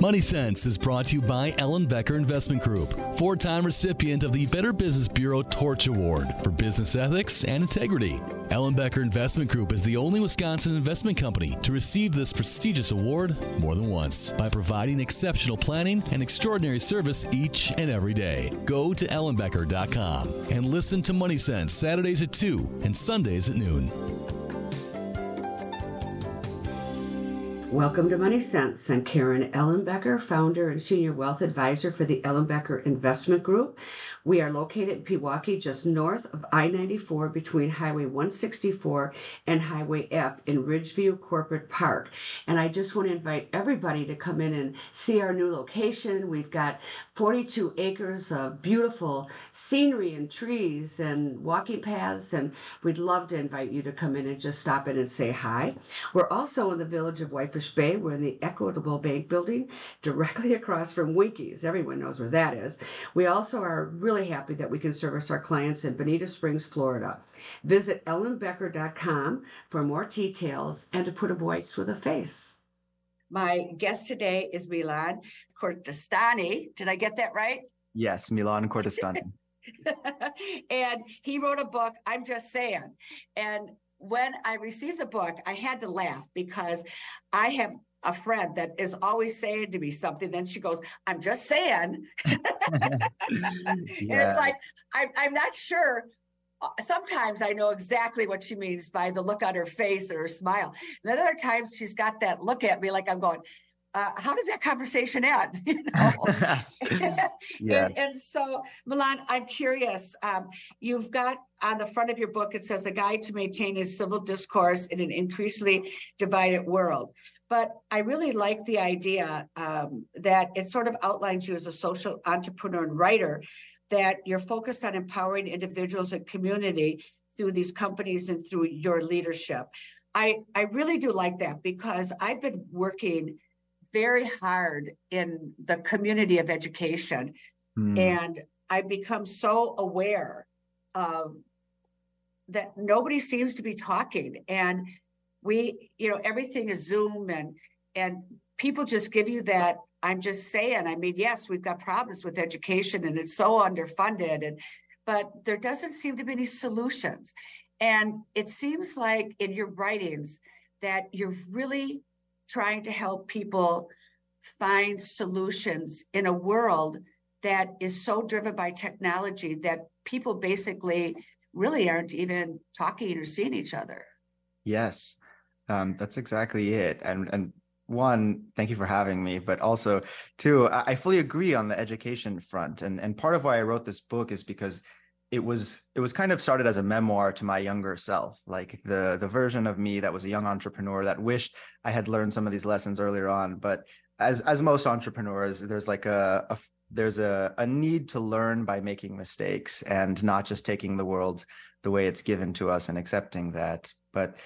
Money Sense is brought to you by Ellenbecker Investment Group, four time recipient of the Better Business Bureau Torch Award for business ethics and integrity. Ellenbecker Investment Group is the only Wisconsin investment company to receive this prestigious award more than once by providing exceptional planning and extraordinary service each and every day. Go to ellenbecker.com and listen to Money Sense Saturdays at 2 and Sundays at noon. Welcome to Money Sense. I'm Karen Ellenbecker, founder and senior wealth advisor for the Ellenbecker Investment Group. We are located in Pewaukee, just north of I 94 between Highway 164 and Highway F in Ridgeview Corporate Park. And I just want to invite everybody to come in and see our new location. We've got 42 acres of beautiful scenery and trees and walking paths, and we'd love to invite you to come in and just stop in and say hi. We're also in the village of Whitefish Bay. We're in the Equitable Bank building directly across from Winkies. Everyone knows where that is. We also are really happy that we can service our clients in Bonita Springs, Florida. Visit ellenbecker.com for more details and to put a voice with a face. My guest today is Milan Kordestani. Did I get that right? Yes, Milan Kordestani. and he wrote a book, I'm Just Saying. And when I received the book, I had to laugh because I have a friend that is always saying to me something. Then she goes, I'm just saying. yes. And it's like, I, I'm not sure. Sometimes I know exactly what she means by the look on her face or her smile. And then other times she's got that look at me like I'm going, uh, how did that conversation end? You know? yes. and, and, so, Milan, I'm curious. Um, you've got on the front of your book, it says a guide to maintain a civil discourse in an increasingly divided world. But I really like the idea um, that it sort of outlines you as a social entrepreneur and writer, that you're focused on empowering individuals and community through these companies and through your leadership. I, I really do like that because I've been working very hard in the community of education. Mm. And I've become so aware of that nobody seems to be talking. And we, you know, everything is Zoom and and people just give you that. I'm just saying, I mean, yes, we've got problems with education and it's so underfunded and but there doesn't seem to be any solutions. And it seems like in your writings that you're really trying to help people find solutions in a world that is so driven by technology that people basically really aren't even talking or seeing each other. Yes, um, that's exactly it. And and one, thank you for having me, but also two, I, fully agree on the education front. And and part of why I wrote this book is because it was it was kind of started as a memoir to my younger self like the the version of me that was a young entrepreneur that wished i had learned some of these lessons earlier on. But as as most entrepreneurs there's like a, a there's a, a need to learn by making mistakes and not just taking the world the way it's given to us and accepting that. But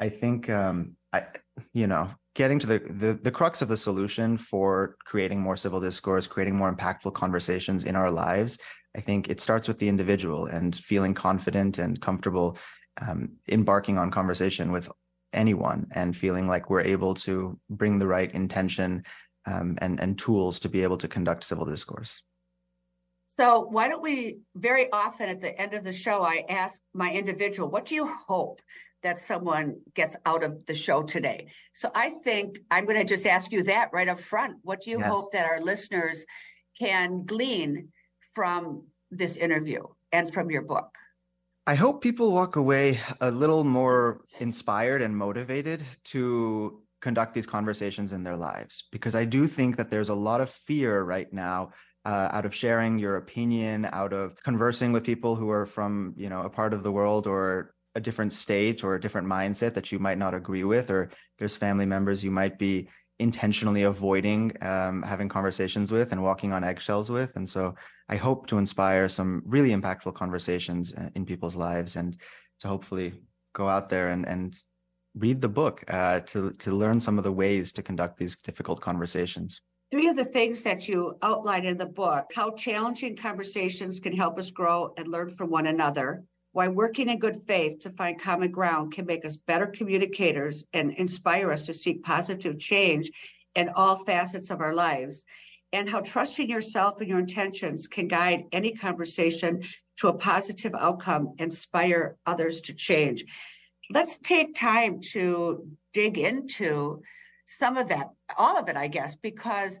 i think um i you know getting to the, the the crux of the solution for creating more civil discourse creating more impactful conversations in our lives I think it starts with the individual and feeling confident and comfortable um, embarking on conversation with anyone and feeling like we're able to bring the right intention um, and, and tools to be able to conduct civil discourse. So, why don't we very often at the end of the show, I ask my individual, what do you hope that someone gets out of the show today? So, I think I'm going to just ask you that right up front. What do you yes. hope that our listeners can glean from this interview and from your book? I hope people walk away a little more inspired and motivated to conduct these conversations in their lives because I do think that there's a lot of fear right now uh, out of sharing your opinion, out of conversing with people who are from you know a part of the world or a different state or a different mindset that you might not agree with, or there's family members you might be intentionally avoiding um, having conversations with and walking on eggshells with. And so I hope to inspire some really impactful conversations uh, in people's lives and to hopefully go out there and, and read the book uh, to, to learn some of the ways to conduct these difficult conversations. Three of the things that you outline in the book how challenging conversations can help us grow and learn from one another, why working in good faith to find common ground can make us better communicators and inspire us to seek positive change, in all facets of our lives, and how trusting yourself and your intentions can guide any conversation to a positive outcome, inspire others to change. Let's take time to dig into some of that, all of it, I guess, because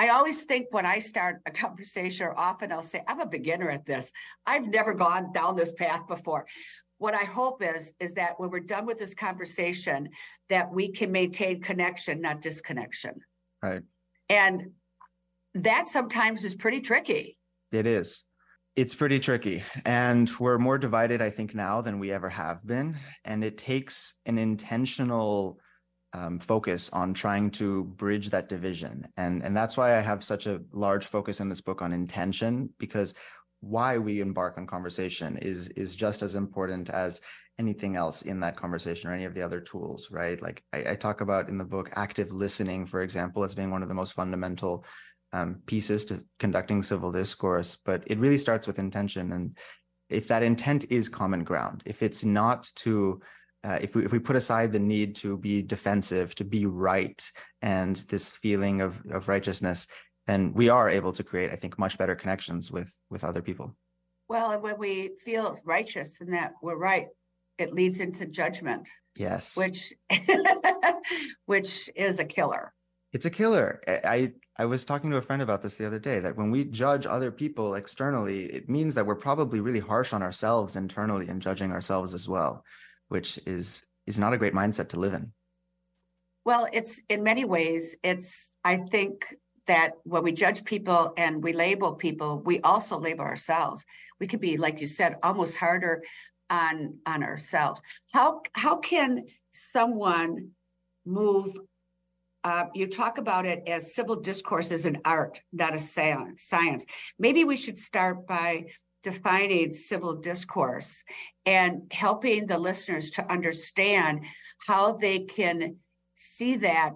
I always think when I start a conversation, or often I'll say, I'm a beginner at this. I've never gone down this path before. What I hope is, is that when we're done with this conversation, that we can maintain connection, not disconnection. Right. And that sometimes is pretty tricky. It is. It's pretty tricky. And we're more divided, I think, now than we ever have been. And it takes an intentional um, focus on trying to bridge that division. And, and that's why I have such a large focus in this book on intention, because why we embark on conversation is is just as important as anything else in that conversation or any of the other tools right like I, I talk about in the book active listening for example as being one of the most fundamental um, pieces to conducting civil discourse, but it really starts with intention. And if that intent is common ground, if it's not to, uh, if we if we put aside the need to be defensive, to be right, and this feeling of of righteousness, then we are able to create, I think, much better connections with with other people. Well, and when we feel righteous and that we're right, it leads into judgment. Yes. Which which is a killer it's a killer. I I was talking to a friend about this the other day that when we judge other people externally, it means that we're probably really harsh on ourselves internally and judging ourselves as well, which is is not a great mindset to live in. Well, it's in many ways, it's I think that when we judge people and we label people, we also label ourselves. We could be, like you said, almost harder on on ourselves. How how can someone move uh, you talk about it as civil discourse is an art, not a science. Maybe we should start by defining civil discourse and helping the listeners to understand how they can see that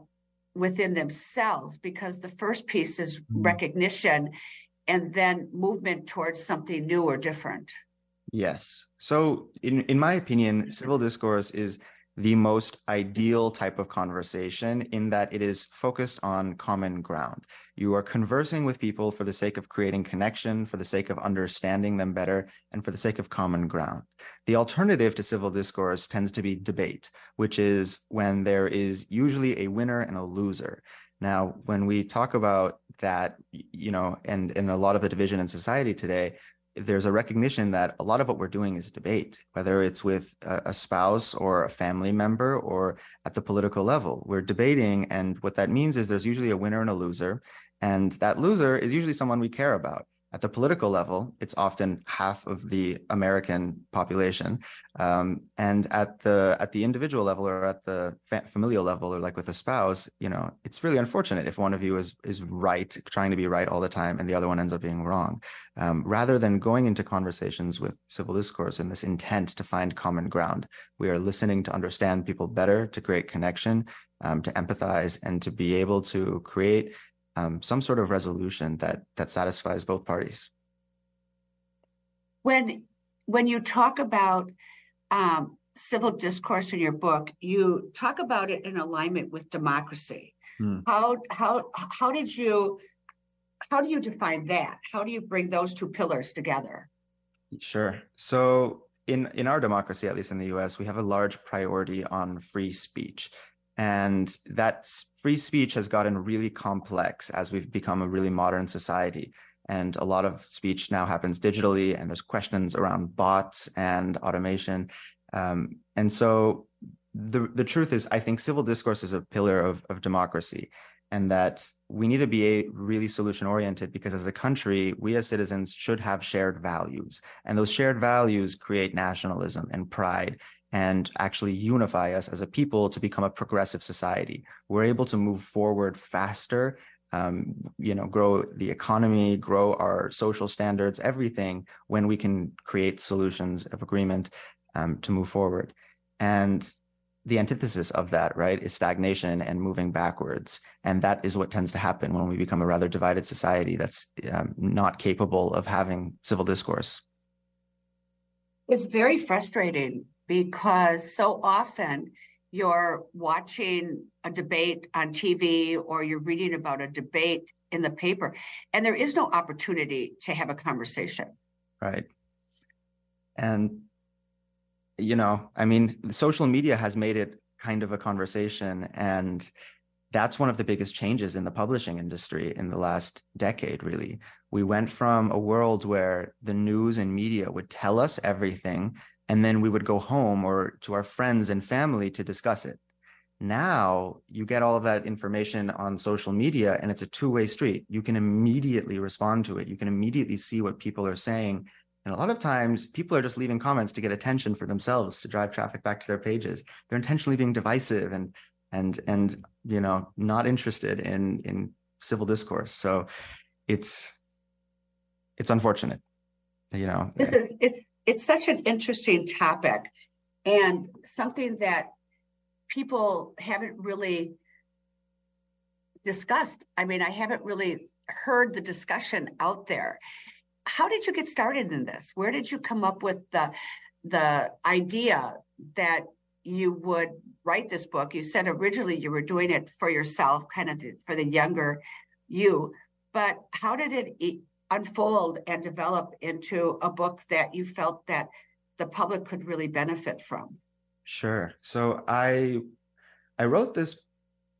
within themselves because the first piece is mm-hmm. recognition and then movement towards something new or different. Yes. So in in my opinion, civil discourse is the most ideal type of conversation in that it is focused on common ground. You are conversing with people for the sake of creating connection, for the sake of understanding them better, and for the sake of common ground. The alternative to civil discourse tends to be debate, which is when there is usually a winner and a loser. Now, when we talk about that, you know, and in a lot of the division in society today, there's a recognition that a lot of what we're doing is debate, whether it's with a, spouse or a family member or at the political level. We're debating, and what that means is there's usually a winner and a loser, and that loser is usually someone we care about at the political level, it's often half of the American population, um, and at the at the individual level or at the fa- familial level, or like with a spouse, you know, it's really unfortunate if one of you is is right, trying to be right all the time, and the other one ends up being wrong. Um, rather than going into conversations with civil discourse and this intent to find common ground, we are listening to understand people better, to create connection, um, to empathize, and to be able to create um, some sort of resolution that that satisfies both parties. When when you talk about um, civil discourse in your book, you talk about it in alignment with democracy. Hmm. How how how did you how do you define that? How do you bring those two pillars together? Sure. So in in our democracy, at least in the U.S., we have a large priority on free speech. And that free speech has gotten really complex as we've become a really modern society. And a lot of speech now happens digitally, and there's questions around bots and automation. Um, and so the, the truth is, I think civil discourse is a pillar of, of democracy, and that we need to be a really solution oriented because as a country, we as citizens should have shared values. And those shared values create nationalism and pride and actually unify us as a people to become a progressive society. We're able to move forward faster, um, you know, grow the economy, grow our social standards, everything when we can create solutions of agreement um, to move forward. And the antithesis of that, right, is stagnation and moving backwards. And that is what tends to happen when we become a rather divided society that's um, not capable of having civil discourse. It's very frustrating because so often you're watching a debate on TV or you're reading about a debate in the paper, and there is no opportunity to have a conversation. Right. And, you know, I mean, social media has made it kind of a conversation. And that's one of the biggest changes in the publishing industry in the last decade, really. We went from a world where the news and media would tell us everything, and then we would go home or to our friends and family to discuss it. Now you get all of that information on social media, and it's a two way street. You can immediately respond to it, you can immediately see what people are saying and a lot of times people are just leaving comments to get attention for themselves to drive traffic back to their pages. They're intentionally being divisive and and and you know not interested in in civil discourse. So it's it's unfortunate. You know. Is it's it's such an interesting topic and something that people haven't really discussed. I mean, I haven't really heard the discussion out there how did you get started in this? Where did you come up with the the idea that you would write this book? You said originally you were doing it for yourself, kind of the, for the younger you, but how did it unfold and develop into a book that you felt that the public could really benefit from? Sure. So I I wrote this.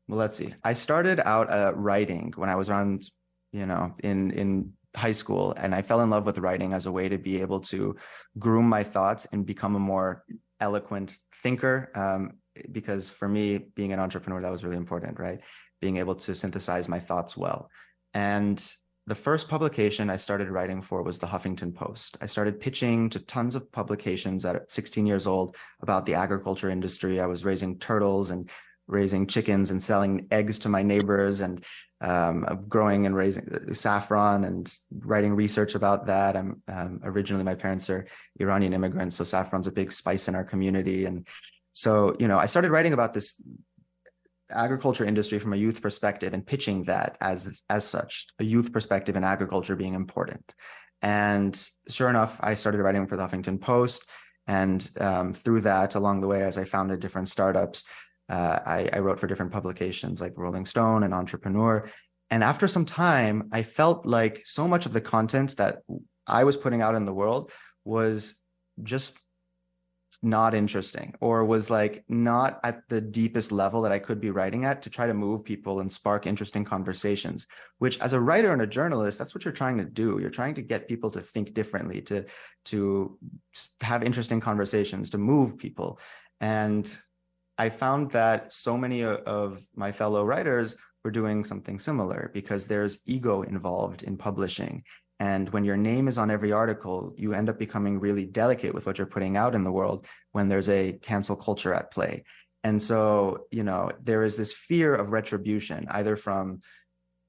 Well, let's see. I started out uh, writing when I was around, you know, in in high school and I fell in love with writing as a way to be able to groom my thoughts and become a more eloquent thinker. Um, because for me, being an entrepreneur, that was really important, right? Being able to synthesize my thoughts well. And the first publication I started writing for was the Huffington Post. I started pitching to tons of publications at 16 years old about the agriculture industry. I was raising turtles and raising chickens and selling eggs to my neighbors and um, growing and raising uh, saffron and writing research about that. I'm um, originally my parents are Iranian immigrants, so saffron's a big spice in our community. And so, you know, I started writing about this agriculture industry from a youth perspective and pitching that as as such, a youth perspective in agriculture being important. And sure enough, I started writing for the Huffington Post. And um, through that, along the way, as I founded different startups, uh, I, I, wrote for different publications like Rolling Stone and Entrepreneur. And after some time, I felt like so much of the content that I was putting out in the world was just not interesting or was like not at the deepest level that I could be writing at to try to move people and spark interesting conversations which as a writer and a journalist that's what you're trying to do you're trying to get people to think differently to to have interesting conversations to move people and I found that so many of my fellow writers were doing something similar because there's ego involved in publishing. And when your name is on every article, you end up becoming really delicate with what you're putting out in the world when there's a cancel culture at play. And so, you know, there is this fear of retribution, either from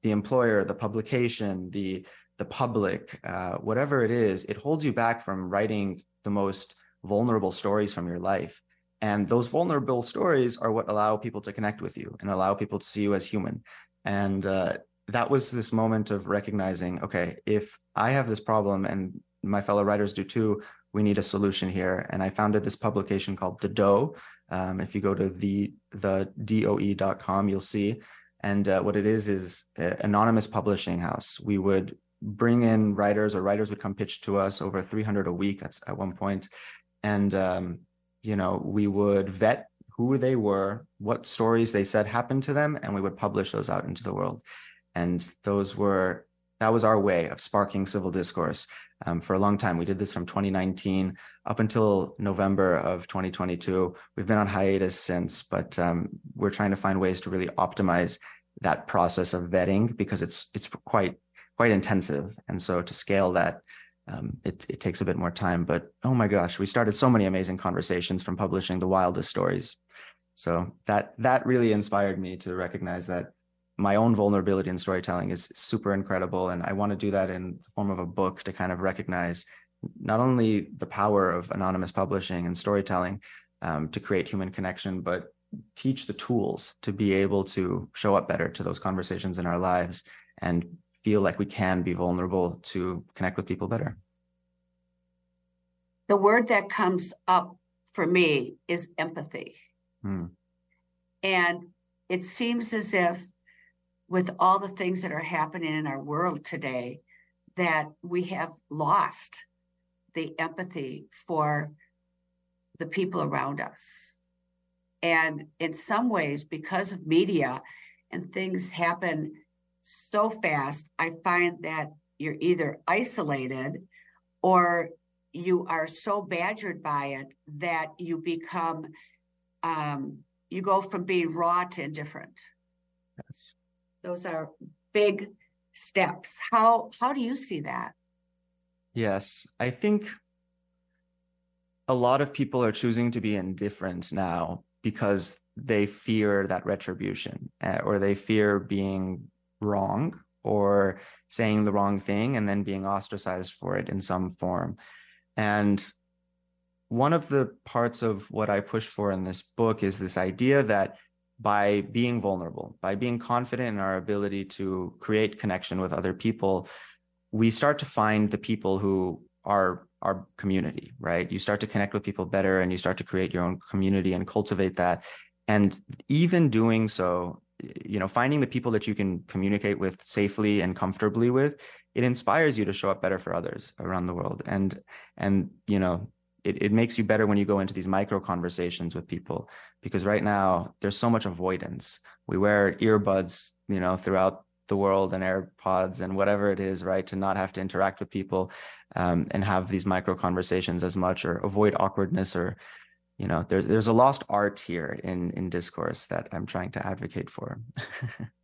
the employer, the publication, the the public, uh, whatever it is, it holds you back from writing the most vulnerable stories from your life. And those vulnerable stories are what allow people to connect with you and allow people to see you as human. And uh, that was this moment of recognizing, okay, if I have this problem and my fellow writers do too, we need a solution here. And I founded this publication called The Doe. Um, if you go to the the doe.com, you'll see. And uh, what it is is anonymous publishing house. We would bring in writers, or writers would come pitch to us over 300 a week at, at one point, and um, you know, we would vet who they were, what stories they said happened to them, and we would publish those out into the world. And those were that was our way of sparking civil discourse um, for a long time. We did this from 2019 up until November of 2022. We've been on hiatus since, but um, we're trying to find ways to really optimize that process of vetting because it's it's quite quite intensive. And so to scale that, um, it, it takes a bit more time, but oh my gosh, we started so many amazing conversations from publishing the wildest stories. So that that really inspired me to recognize that my own vulnerability in storytelling is super incredible, and I want to do that in the form of a book to kind of recognize not only the power of anonymous publishing and storytelling um, to create human connection, but teach the tools to be able to show up better to those conversations in our lives and feel like we can be vulnerable to connect with people better? The word that comes up for me is empathy. Hmm. And it seems as if, with all the things that are happening in our world today, that we have lost the empathy for the people around us. And in some ways, because of media and things happen so fast, I find that you're either isolated or you are so badgered by it that you become um, you go from being raw to indifferent Yes. Those are big steps how how do you see that Yes, I think a lot of people are choosing to be indifferent now because they fear that retribution uh, or they fear being wrong or saying the wrong thing and then being ostracized for it in some form. And one of the parts of what I push for in this book is this idea that by being vulnerable, by being confident in our ability to create connection with other people, we start to find the people who are our community, right? You start to connect with people better and you start to create your own community and cultivate that. And even doing so, you know, finding the people that you can communicate with safely and comfortably with, it inspires you to show up better for others around the world. And and you know, it, it makes you better when you go into these micro conversations with people because right now there's so much avoidance. We wear earbuds, you know, throughout the world and AirPods and whatever it is, right? To not have to interact with people um, and have these micro conversations as much or avoid awkwardness or, you know, there's there's a lost art here in in discourse that I'm trying to advocate for.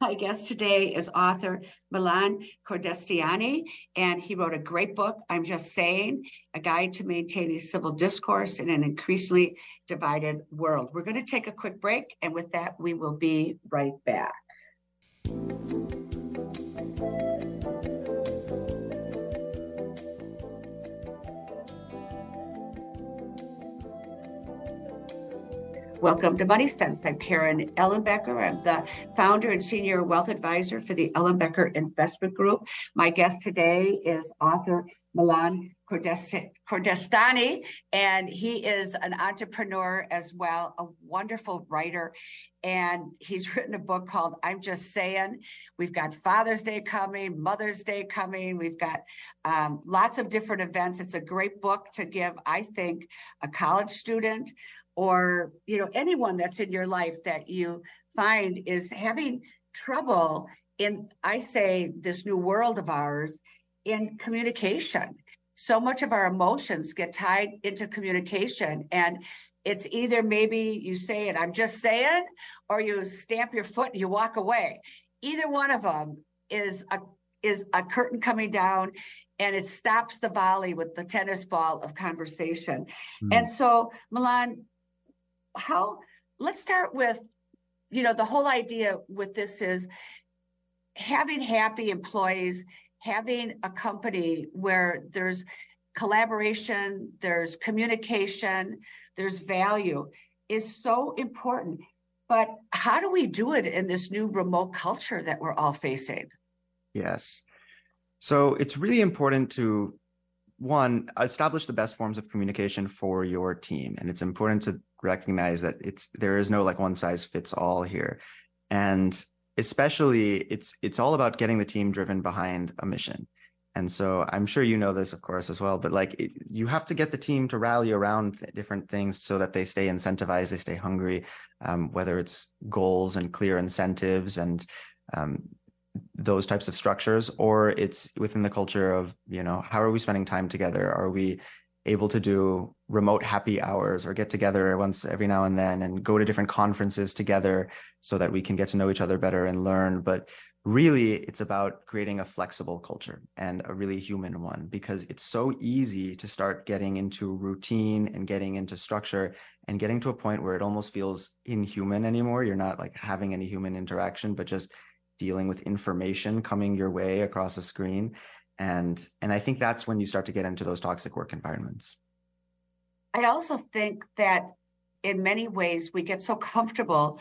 My guest today is author Milan Kordestani, and he wrote a great book, I'm Just Saying, A Guide to Maintaining Civil Discourse in an Increasingly Divided World. We're going to take a quick break, and with that, we will be right back. Welcome to Money Sense. I'm Karen Ellenbecker. I'm the founder and senior wealth advisor for the Ellenbecker Investment Group. My guest today is author Milan Kordestani, and he is an entrepreneur as well, a wonderful writer. And he's written a book called I'm Just Saying. We've got Father's Day coming, Mother's Day coming. We've got um, lots of different events. It's a great book to give, I think, a college student or you know anyone that's in your life that you find is having trouble in i say this new world of ours in communication. So much of our emotions get tied into communication and it's either maybe you say it i'm just saying or you stamp your foot and you walk away. Either one of them is a is a curtain coming down and it stops the volley with the tennis ball of conversation. Mm. and so milan how let's start with you know the whole idea with this is having happy employees having a company where there's collaboration there's communication there's value is so important. But how do we do it in this new remote culture that we're all facing? Yes. So it's really important to one establish the best forms of communication for your team. And it's important to recognize that it's there is no like one size fits all here. And especially it's it's all about getting the team driven behind a mission. And so i'm sure you know this of course as well but like it, you have to get the team to rally around th- different things so that they stay incentivized they stay hungry um, whether it's goals and clear incentives and um, those types of structures or it's within the culture of you know how are we spending time together? Are we able to do remote happy hours or get together once every now and then and go to different conferences together so that we can get to know each other better and learn. But really it's about creating a flexible culture and a really human one because it's so easy to start getting into routine and getting into structure and getting to a point where it almost feels inhuman anymore. You're not like having any human interaction but just dealing with information coming your way across a screen and and i think that's when you start to get into those toxic work environments i also think that in many ways we get so comfortable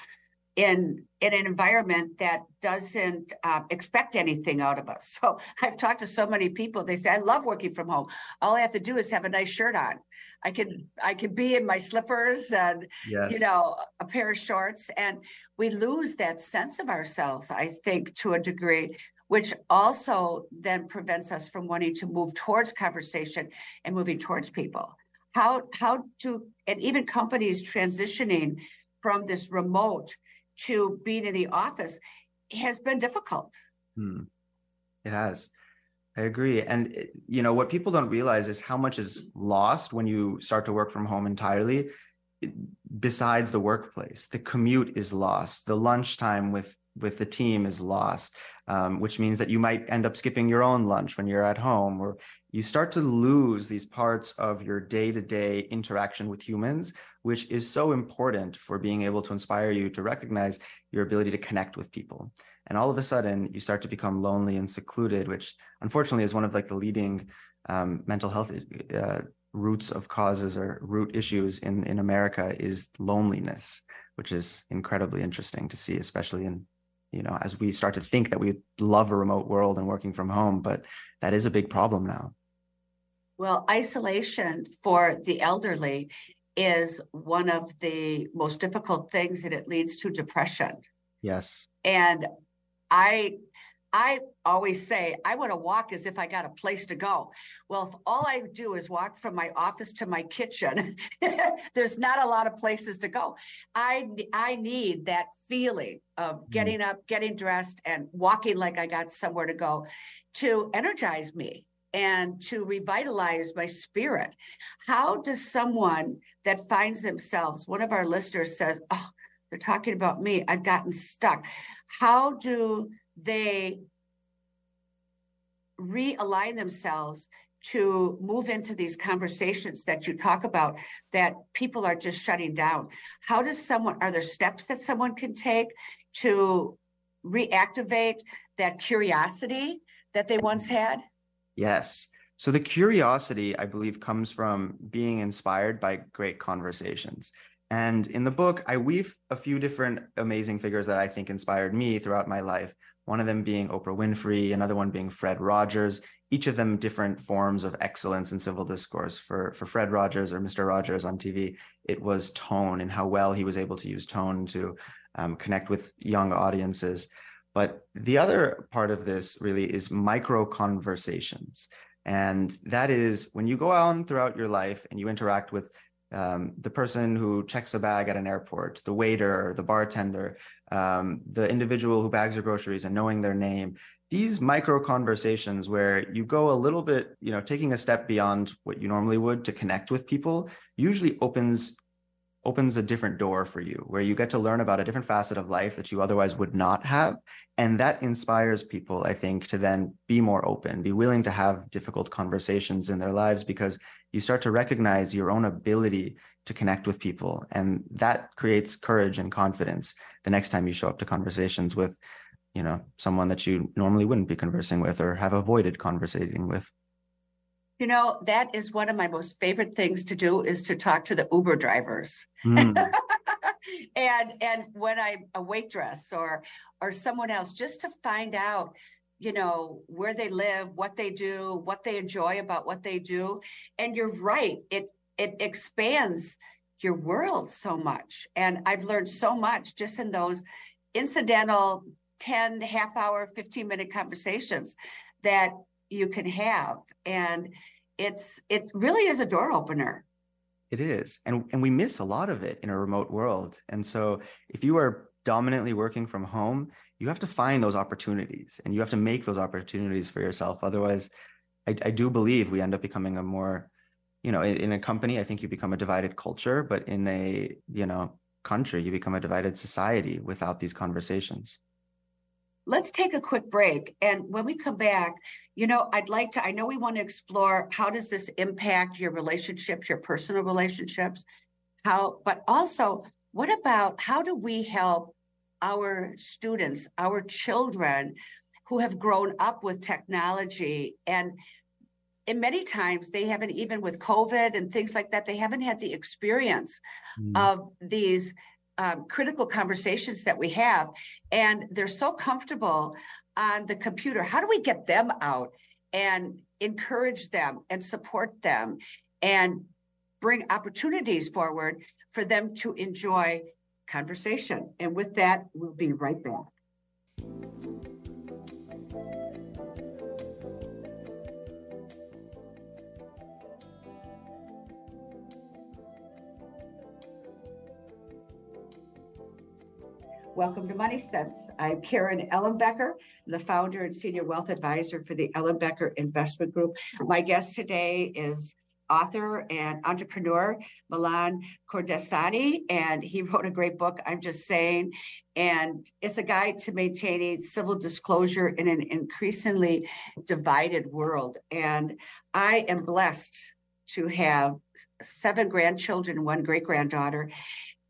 in in an environment that doesn't uh, expect anything out of us. So I've talked to so many people. They say I love working from home. All I have to do is have a nice shirt on. I can I can be in my slippers and yes. you know a pair of shorts, and we lose that sense of ourselves. I think to a degree. Which also then prevents us from wanting to move towards conversation and moving towards people. How how to and even companies transitioning from this remote to being in the office has been difficult. Hmm. It has. I agree. And, you know, what people don't realize is how much is lost when you start to work from home entirely besides the workplace. The commute is lost. The lunchtime with with the team is lost, um, which means that you might end up skipping your own lunch when you're at home, or you start to lose these parts of your day to day interaction with humans, which is so important for being able to inspire you to recognize your ability to connect with people. And all of a sudden, you start to become lonely and secluded, which unfortunately is one of like the leading um, mental health uh, roots of causes or root issues in in America is loneliness, which is incredibly interesting to see, especially in you know as we start to think that we love a remote world and working from home, but that is a big problem now. Well, isolation for the elderly is one of the most difficult things and it leads to depression. Yes. And I I always say I want to walk as if I got a place to go. Well, if all I do is walk from my office to my kitchen, there's not a lot of places to go. I I need that feeling of mm-hmm. getting up, getting dressed, and walking like I got somewhere to go to energize me and to revitalize my spirit. How does someone that finds themselves, one of our listeners says, Oh, they're talking about me, I've gotten stuck. How do they realign themselves to move into these conversations that you talk about that people are just shutting down. How does someone are there steps that someone can take to reactivate that curiosity that they once had? Yes. So the curiosity i believe comes from being inspired by great conversations. And in the book i weave a few different amazing figures that i think inspired me throughout my life one of them being Oprah Winfrey, another one being Fred Rogers, each of them different forms of excellence in civil discourse. For, for Fred Rogers or Mr. Rogers on TV, it was tone and how well he was able to use tone to um, connect with young audiences. But the other part of this really is micro conversations. And that is when you go on throughout your life and you interact with um, the person who checks a bag at an airport, the waiter, the bartender, um, the individual who bags your groceries and knowing their name. These micro conversations where you go a little bit, you know, taking a step beyond what you normally would to connect with people usually opens opens a different door for you where you get to learn about a different facet of life that you otherwise would not have. And that inspires people i think to then be more open be willing to have difficult conversations in their lives because you start to recognize your own ability to connect with people. And that creates courage and confidence the next time you show up to conversations with you know someone that you normally wouldn't be conversing with or have avoided conversating with you know, that is one of my most favorite things to do is to talk to the Uber drivers. Mm. and and when I'm a waitress or or someone else, just to find out, you know, where they live, what they do, what they enjoy about what they do. And you're right, it it expands your world so much. And I've learned so much just in those incidental 10 half hour, 15 minute conversations that you can have. And it's it really is a door opener. It is. And and we miss a lot of it in a remote world. And so if you are dominantly working from home you have to find those opportunities and you have to make those opportunities for yourself. Otherwise i, I do believe we end up becoming a more you know in, in a company i think you become a divided culture but in a you know country you become a divided society without these conversations let's take a quick break. And when we come back, you know, I'd like to, I know we want to explore how does this impact your relationships, your personal relationships, how, but also what about how do we help our students, our children who have grown up with technology and and many times they haven't even with covid and things like that they haven't had the experience mm. of these um, critical conversations that we have, and they're so comfortable on the computer. How do we get them out and encourage them and support them and bring opportunities forward for them to enjoy conversation? And with that, we'll be right back. Welcome to Money Sense. I'm Karen Ellenbecker, the founder and senior wealth advisor for the Ellenbecker Investment Group. My guest today is author and entrepreneur Milan Kordestani, and he wrote a great book, I'm Just Saying. And it's a guide to maintaining civil disclosure in an increasingly divided world. And I am blessed to have seven grandchildren, one great granddaughter.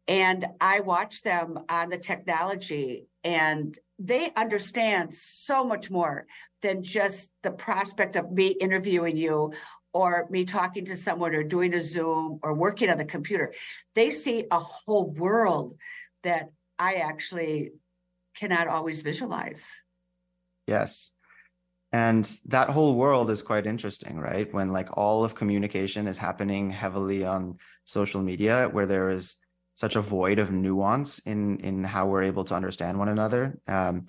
And I watch them on the technology and they understand so much more than just the prospect of me interviewing you or me talking to someone or doing a Zoom or working on the computer. They see a whole world that I actually cannot always visualize. Yes. And that whole world is quite interesting, right? When like all of communication is happening heavily on social media, where there is such a void of nuance in in how we're able to understand one another. Um,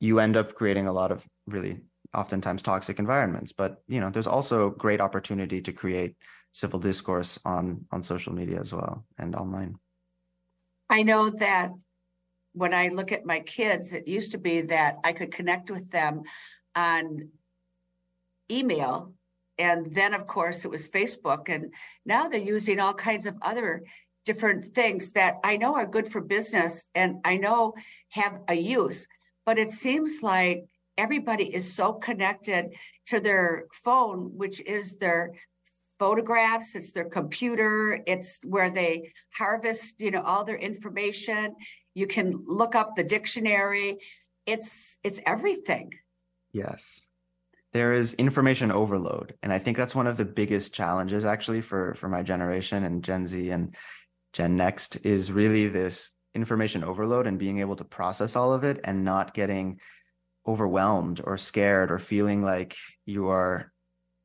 you end up creating a lot of really oftentimes toxic environments but you know there's also great opportunity to create civil discourse on on social media as well and online. I know that when i look at my kids it used to be that i could connect with them on email and then of course it was facebook and now they're using all kinds of other different things that I know are good for business and I know have a use, but it seems like everybody is so connected to their phone, which is their photographs, it's their computer, it's where they harvest, you know, all their information. You can look up the dictionary. It's it's everything. Yes. There is information overload. And I think that's one of the biggest challenges actually for for my generation and Gen Z and Gen Next is really this information overload and being able to process all of it and not getting overwhelmed or scared or feeling like you are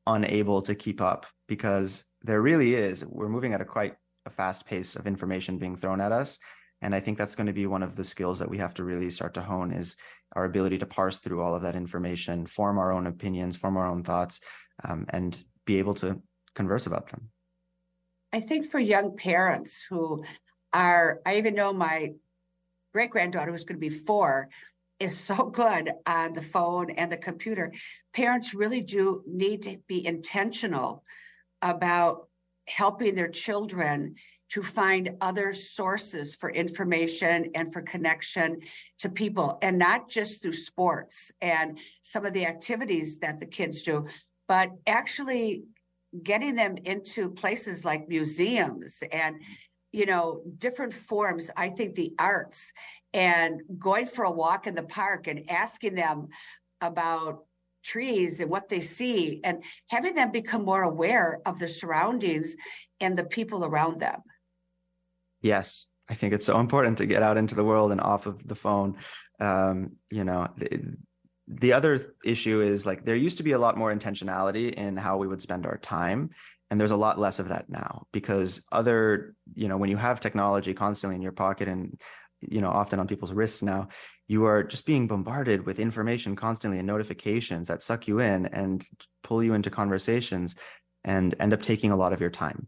unable to keep up because there really is we're moving at a quite a fast pace of information being thrown at us. And i think that's going to be one of the skills that we have to really start to hone is our ability to parse through all of that information form our own opinions form our own thoughts um, and be able to converse about them I think for young parents who are, I even know my great granddaughter who's going to be four is so good on the phone and the computer. Parents really do need to be intentional about helping their children to find other sources for information and for connection to people, and not just through sports and some of the activities that the kids do, but actually getting them into places like museums and you know different forms i think the arts and going for a walk in the park and asking them about trees and what they see and having them become more aware of the surroundings and the people around them. Yes i think it's so important to get out into the world and off of the phone. Um, you know the other issue is like there used to be a lot more intentionality in how we would spend our time and there's a lot less of that now because other you know when you have technology constantly in your pocket and you know often on people's wrists now you are just being bombarded with information constantly and notifications that suck you in and pull you into conversations and end up taking a lot of your time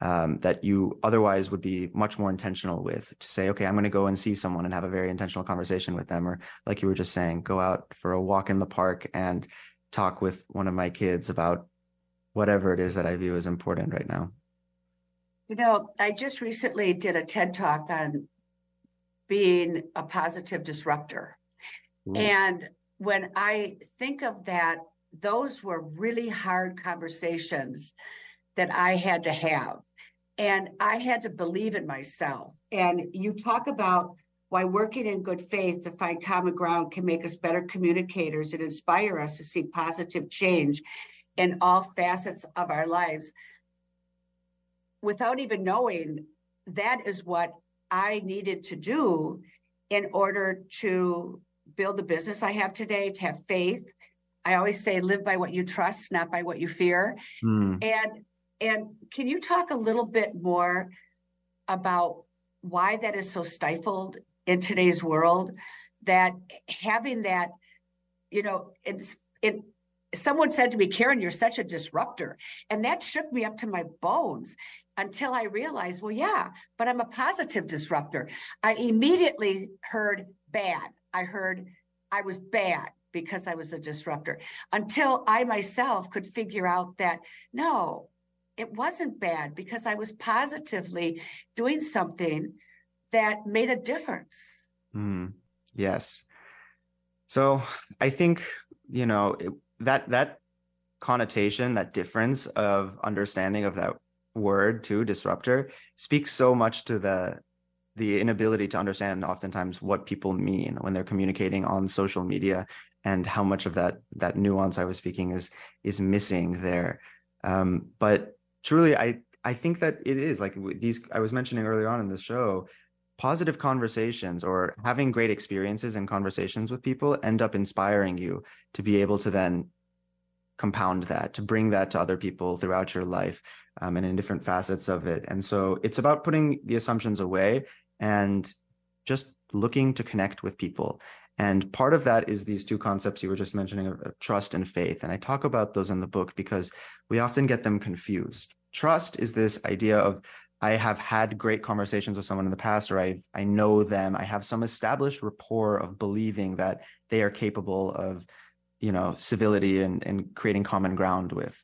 um, that you otherwise would be much more intentional with to say, okay, I'm going to go and see someone and have a very intentional conversation with them. Or, like you were just saying, go out for a walk in the park and talk with one of my kids about whatever it is that I view as important right now. You know, I just recently did a TED talk on being a positive disruptor. Mm. And when I think of that, those were really hard conversations that I had to have. And I had to believe in myself. And you talk about why working in good faith to find common ground can make us better communicators and inspire us to see positive change in all facets of our lives. Without even knowing, that is what I needed to do in order to build the business I have today, to have faith. I always say live by what you trust, not by what you fear. Mm. And and can you talk a little bit more about why that is so stifled in today's world? That having that, you know, it's it someone said to me, Karen, you're such a disruptor. And that shook me up to my bones until I realized, well, yeah, but I'm a positive disruptor. I immediately heard bad. I heard I was bad because I was a disruptor until I myself could figure out that no, it wasn't bad because I was positively doing something that made a difference. Mm. Yes. So I think, you know, it, that that connotation, that difference of understanding of that word too, disruptor, speaks so much to the the inability to understand oftentimes what people mean when they're communicating on social media and how much of that that nuance I was speaking is is missing there. Um, but truly, I I think that it is like these I was mentioning earlier on in the show positive conversations or having great experiences and conversations with people end up inspiring you to be able to then compound that to bring that to other people throughout your life um, and in different facets of it. And so it's about putting the assumptions away and just looking to connect with people. And part of that is these two concepts you were just mentioning of, of trust and faith. And i talk about those in the book because we often get them confused trust is this idea of I have had great conversations with someone in the past, or I I know them. I have some established rapport of believing that they are capable of, you know, civility and, and creating common ground with.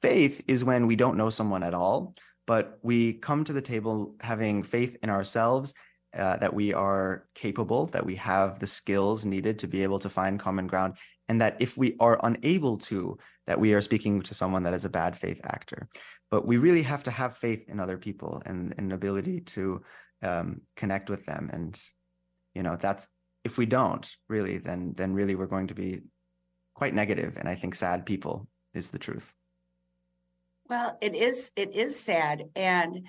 Faith is when we don't know someone at all, but we come to the table having faith in ourselves uh, that we are capable, that we have the skills needed to be able to find common ground, and that if we are unable to, that we are speaking to someone that is a bad faith actor. But we really have to have faith in other people and an ability to um, connect with them. And you know that's if we don't really then then really we're going to be quite negative. And i think sad people is the truth. Well it is it is sad. And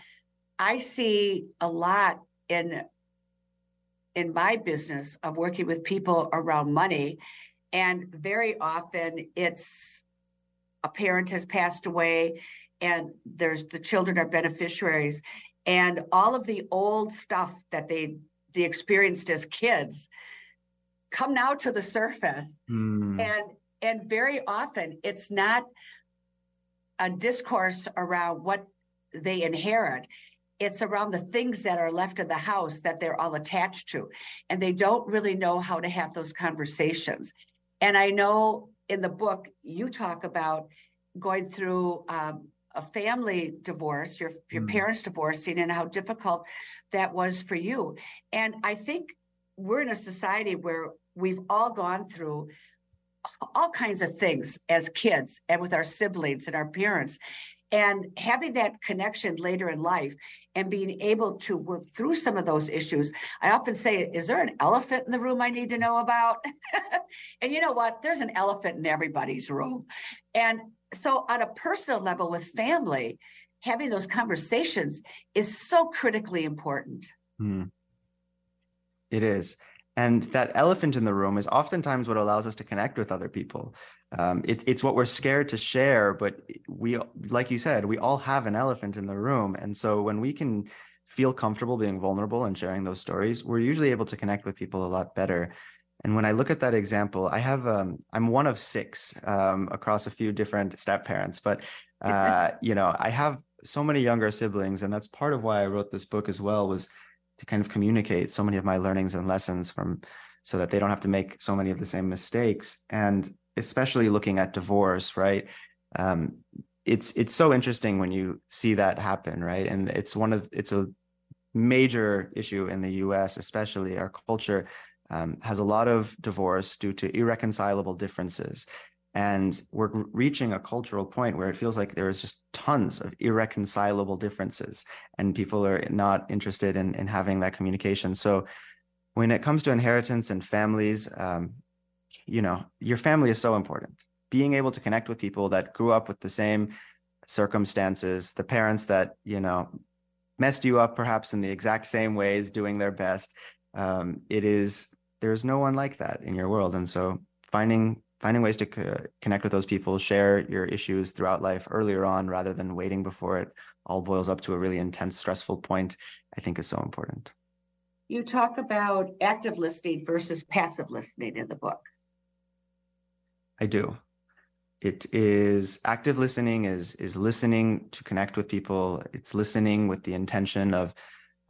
i see a lot in in my business of working with people around money and very often it's a parent has passed away and there's the children are beneficiaries. And all of the old stuff that they they experienced as kids come now to the surface. Mm. and and very often it's not a discourse around what they inherit. It's around the things that are left in the house that they're all attached to. And they don't really know how to have those conversations and i know in the book you talk about going through um, a family divorce, your your mm. parents divorcing, and how difficult that was for you. And I think we're in a society where we've all gone through all kinds of things as kids and with our siblings and our parents. And having that connection later in life and being able to work through some of those issues. I often say, is there an elephant in the room I need to know about? and you know what? There's an elephant in everybody's room. And so on a personal level with family having those conversations is so critically important mm. it is and that elephant in the room is oftentimes what allows us to connect with other people um, it, it's what we're scared to share but we like you said we all have an elephant in the room. And so when we can feel comfortable being vulnerable and sharing those stories we're usually able to connect with people a lot better. And when I look at that example, I have um, I'm one of six um, across a few different step parents, but uh, you know I have so many younger siblings, and that's part of why I wrote this book as well was to kind of communicate so many of my learnings and lessons from so that they don't have to make so many of the same mistakes, and especially looking at divorce, right? Um, it's it's so interesting when you see that happen, right? And it's one of it's a major issue in the U.S., especially our culture um, has a lot of divorce due to irreconcilable differences. And we're reaching a cultural point where it feels like there is just tons of irreconcilable differences, and people are not interested in, in having that communication. So, when it comes to inheritance and families, um, you know, your family is so important. Being able to connect with people that grew up with the same circumstances, the parents that, you know, messed you up perhaps in the exact same ways, doing their best. Um, it is there's no one like that in your world, and so finding finding ways to co- connect with those people, share your issues throughout life earlier on, rather than waiting before it all boils up to a really intense, stressful point, I think is so important. You talk about active listening versus passive listening in the book. I do. It is active listening is is listening to connect with people. It's listening with the intention of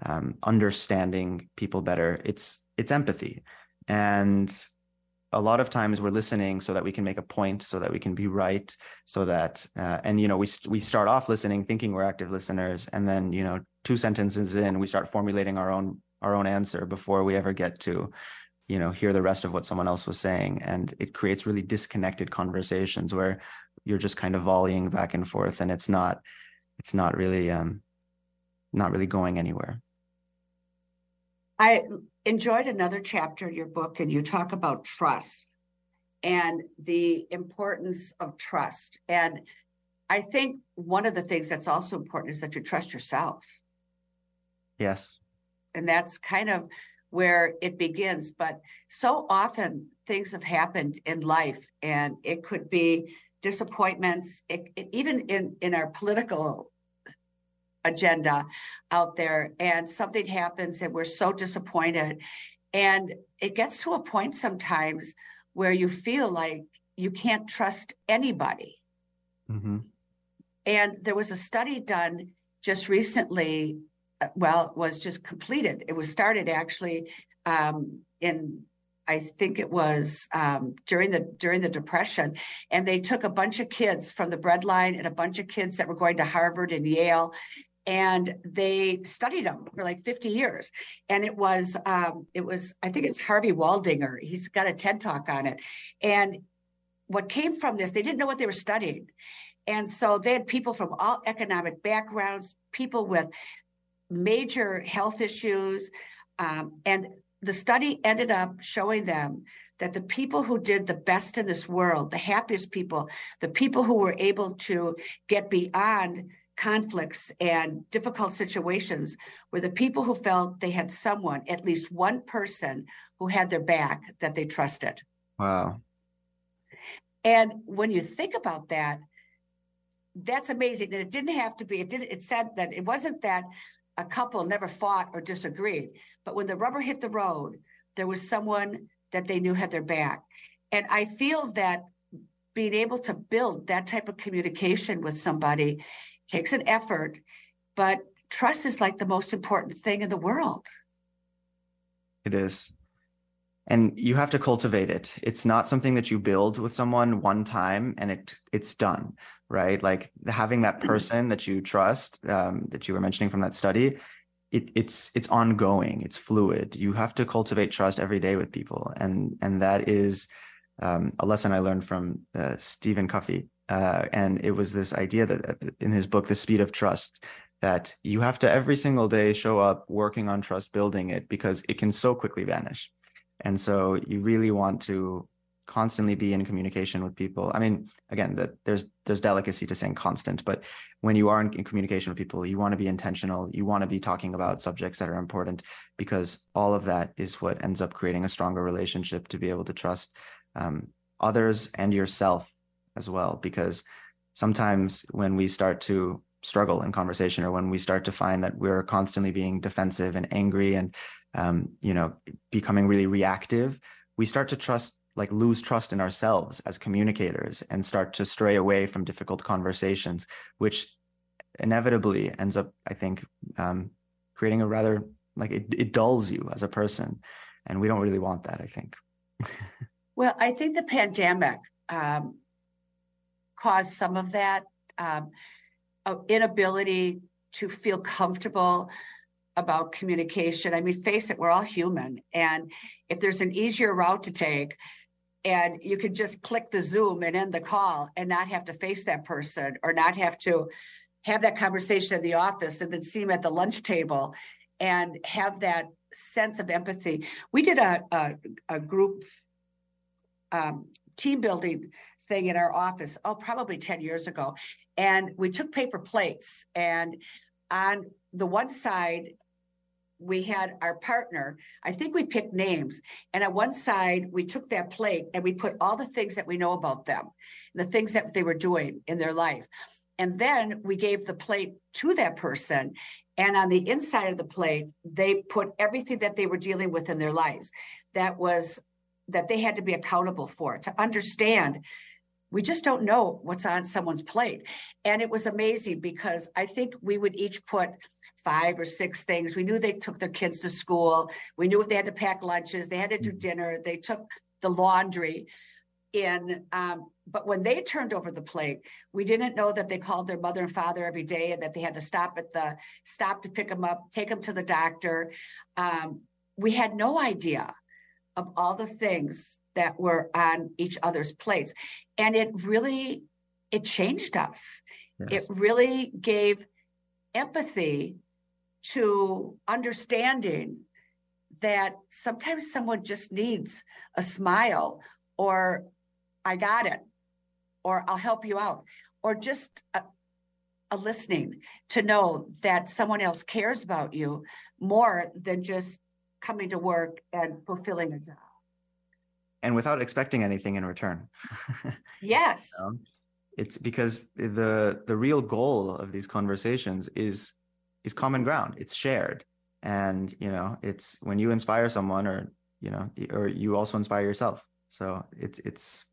um, understanding people better. It's it's empathy, and a lot of times we're listening so that we can make a point, so that we can be right, so that uh, and you know we we start off listening thinking we're active listeners, and then you know two sentences in we start formulating our own our own answer before we ever get to you know hear the rest of what someone else was saying. And it creates really disconnected conversations where you're just kind of volleying back and forth and it's not it's not really um not really going anywhere. I enjoyed another chapter in your book and you talk about trust and the importance of trust. And i think one of the things that's also important is that you trust yourself. Yes. And that's kind of where it begins. But so often things have happened in life, and it could be disappointments, it, it, even in, in our political agenda out there, and something happens and we're so disappointed. And it gets to a point sometimes where you feel like you can't trust anybody. Mm-hmm. And there was a study done just recently well, was just completed. It was started actually um, in I think it was um, during the during the depression, and they took a bunch of kids from the breadline and a bunch of kids that were going to Harvard and Yale, and they studied them for like 50 years. And it was um, it was I think it's Harvey Waldinger. He's got a TED talk on it, and what came from this, they didn't know what they were studying. And so they had people from all economic backgrounds, people with major health issues. Um, and the study ended up showing them that the people who did the best in this world, the happiest people, the people who were able to get beyond conflicts and difficult situations were the people who felt they had someone, at least one person, who had their back that they trusted. Wow. And when you think about that, that's amazing. And it didn't have to be, it did it said that it wasn't that a couple never fought or disagreed. But when the rubber hit the road, there was someone that they knew had their back. And I feel that being able to build that type of communication with somebody takes an effort, but trust is like the most important thing in the world. It is. And you have to cultivate it. It's not something that you build with someone one time and it it's done right? Like having that mm-hmm. person that you trust, um, that you were mentioning from that study, it, it's it's ongoing, it's fluid. You have to cultivate trust every day with people, and and that is um, a lesson I learned from uh, Stephen Covey. Uh, and it was this idea that in his book, The Speed of Trust, that you have to every single day show up working on trust, building it because it can so quickly vanish. And so you really want to constantly be in communication with people. I mean again that there's there's delicacy to saying constant but when you are in, in communication with people you want to be intentional you want to be talking about subjects that are important because all of that is what ends up creating a stronger relationship to be able to trust um, others and yourself as well because sometimes when we start to struggle in conversation or when we start to find that we're constantly being defensive and angry and um, you know becoming really reactive we start to trust like lose trust in ourselves as communicators and start to stray away from difficult conversations, which inevitably ends up, I think, um, creating a rather like it, it dulls you as a person. And we don't really want that, I think. well, I think the pandemic um, caused some of that um, inability to feel comfortable about communication. I mean, face it, we're all human. And if there's an easier route to take, and you could just click the Zoom and end the call and not have to face that person or not have to have that conversation in the office and then see them at the lunch table and have that sense of empathy. We did a, a, a group um, team building thing in our office, oh, probably 10 years ago. And we took paper plates and on the one side, we had our partner, I think we picked names. And on one side, we took that plate and we put all the things that we know about them, the things that they were doing in their life. And then we gave the plate to that person. And on the inside of the plate, they put everything that they were dealing with in their lives that was that they had to be accountable for to understand we just don't know what's on someone's plate. And it was amazing because I think we would each put five or six things. We knew they took their kids to school. We knew they had to pack lunches. They had to do mm-hmm. dinner. They took the laundry in. Um, but when they turned over the plate, we didn't know that they called their mother and father every day and that they had to stop at the stop to pick them up, take them to the doctor. Um, we had no idea of all the things that were on each other's plates. And it really, it changed us. Yes. It really gave empathy to understanding that sometimes someone just needs a smile or I got it or I'll help you out or just a, a listening to know that someone else cares about you more than just coming to work and fulfilling a job and without expecting anything in return yes know? it's because the the real goal of these conversations is is common ground. It's shared. And you know it's when you inspire someone or you know or you also inspire yourself. So it's it's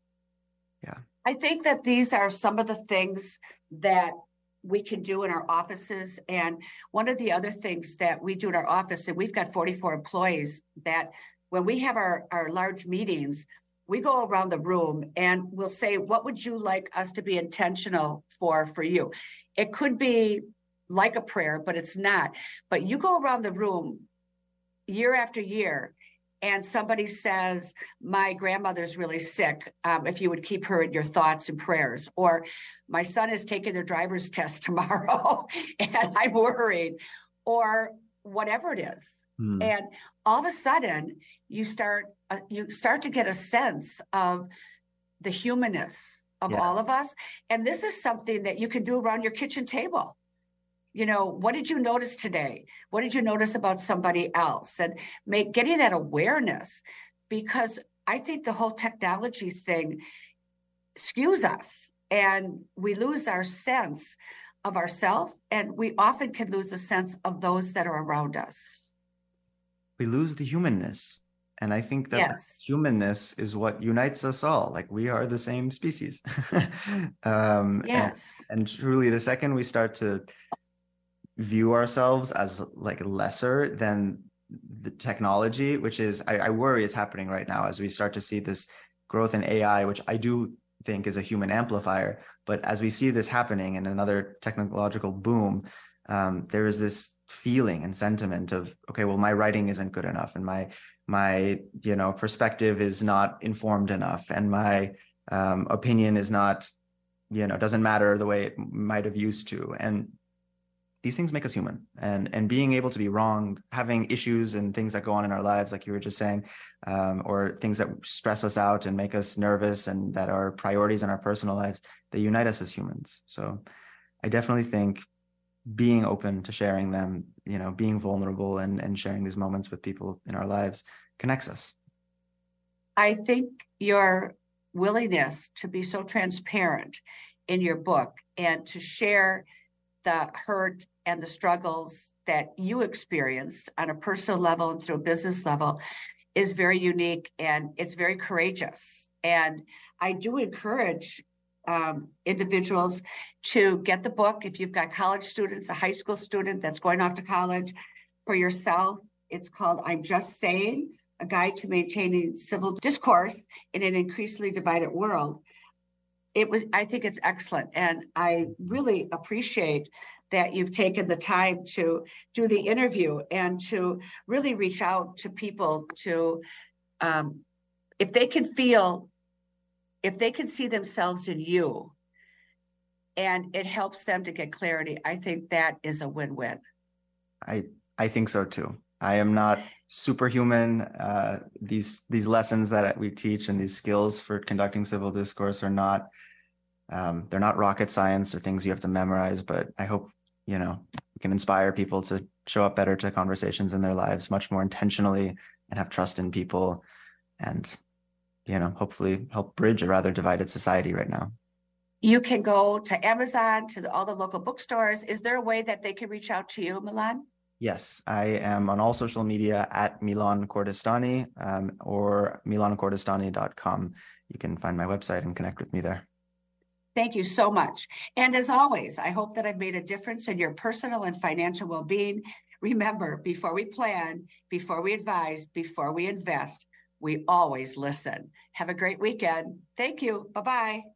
yeah. I think that these are some of the things that we can do in our offices. And one of the other things that we do in our office and we've got 44 employees that when we have our our large meetings we go around the room and we'll say what would you like us to be intentional for for you? It could be like a prayer, but it's not. But you go around the room year after year and somebody says, My grandmother's really sick. Um, if you would keep her in your thoughts and prayers, or my son is taking their driver's test tomorrow and I'm worried, or whatever it is. Hmm. And all of a sudden, you start uh, you start to get a sense of the humanness of yes. all of us. And this is something that you can do around your kitchen table you know what did you notice today? What did you notice about somebody else? And make getting that awareness because i think the whole technology thing skews us and we lose our sense of ourselves and we often can lose the sense of those that are around us. We lose the humanness and i think that yes. humanness is what unites us all like we are the same species. Um yes. and, and truly the second we start to view ourselves as like lesser than the technology, which is I, I, worry is happening right now as we start to see this growth in AI, which I do think is a human amplifier. But as we see this happening in another technological boom, um, there is this feeling and sentiment of okay, well, my writing isn't good enough, and my my you know perspective is not informed enough, and my um, opinion is not you know doesn't matter the way it might have used to, and these things make us human. And and being able to be wrong having issues and things that go on in our lives like you were just saying um, or things that stress us out and make us nervous and that are priorities in our personal lives they unite us as humans. So i definitely think being open to sharing them you know being vulnerable and and sharing these moments with people in our lives connects us. I think your willingness to be so transparent in your book and to share the hurt and the struggles that you experienced on a personal level and through a business level is very unique and it's very courageous. And I do encourage um, individuals to get the book. If you've got college students, a high school student that's going off to college for yourself, it's called I'm Just Saying A Guide to Maintaining Civil Discourse in an Increasingly Divided World. It was, I think it's excellent. And I really appreciate that you've taken the time to do the interview and to really reach out to people to um, if they can feel if they can see themselves in you and it helps them to get clarity i think that is a win-win. I i think so too. I am not superhuman uh, these these lessons that we teach and these skills for conducting civil discourse are not um, they're not rocket science or things you have to memorize but i hope you know, we can inspire people to show up better to conversations in their lives much more intentionally and have trust in people and, you know, hopefully help bridge a rather divided society right now. You can go to Amazon, to the, all the local bookstores. Is there a way that they can reach out to you, Milan? Yes, I am on all social media at Milan Kordestani um, or milankordestani.com. You can find my website and connect with me there. Thank you so much. And as always, I hope that I've made a difference in your personal and financial well being. Remember, before we plan, before we advise, before we invest, we always listen. Have a great weekend. Thank you. Bye bye.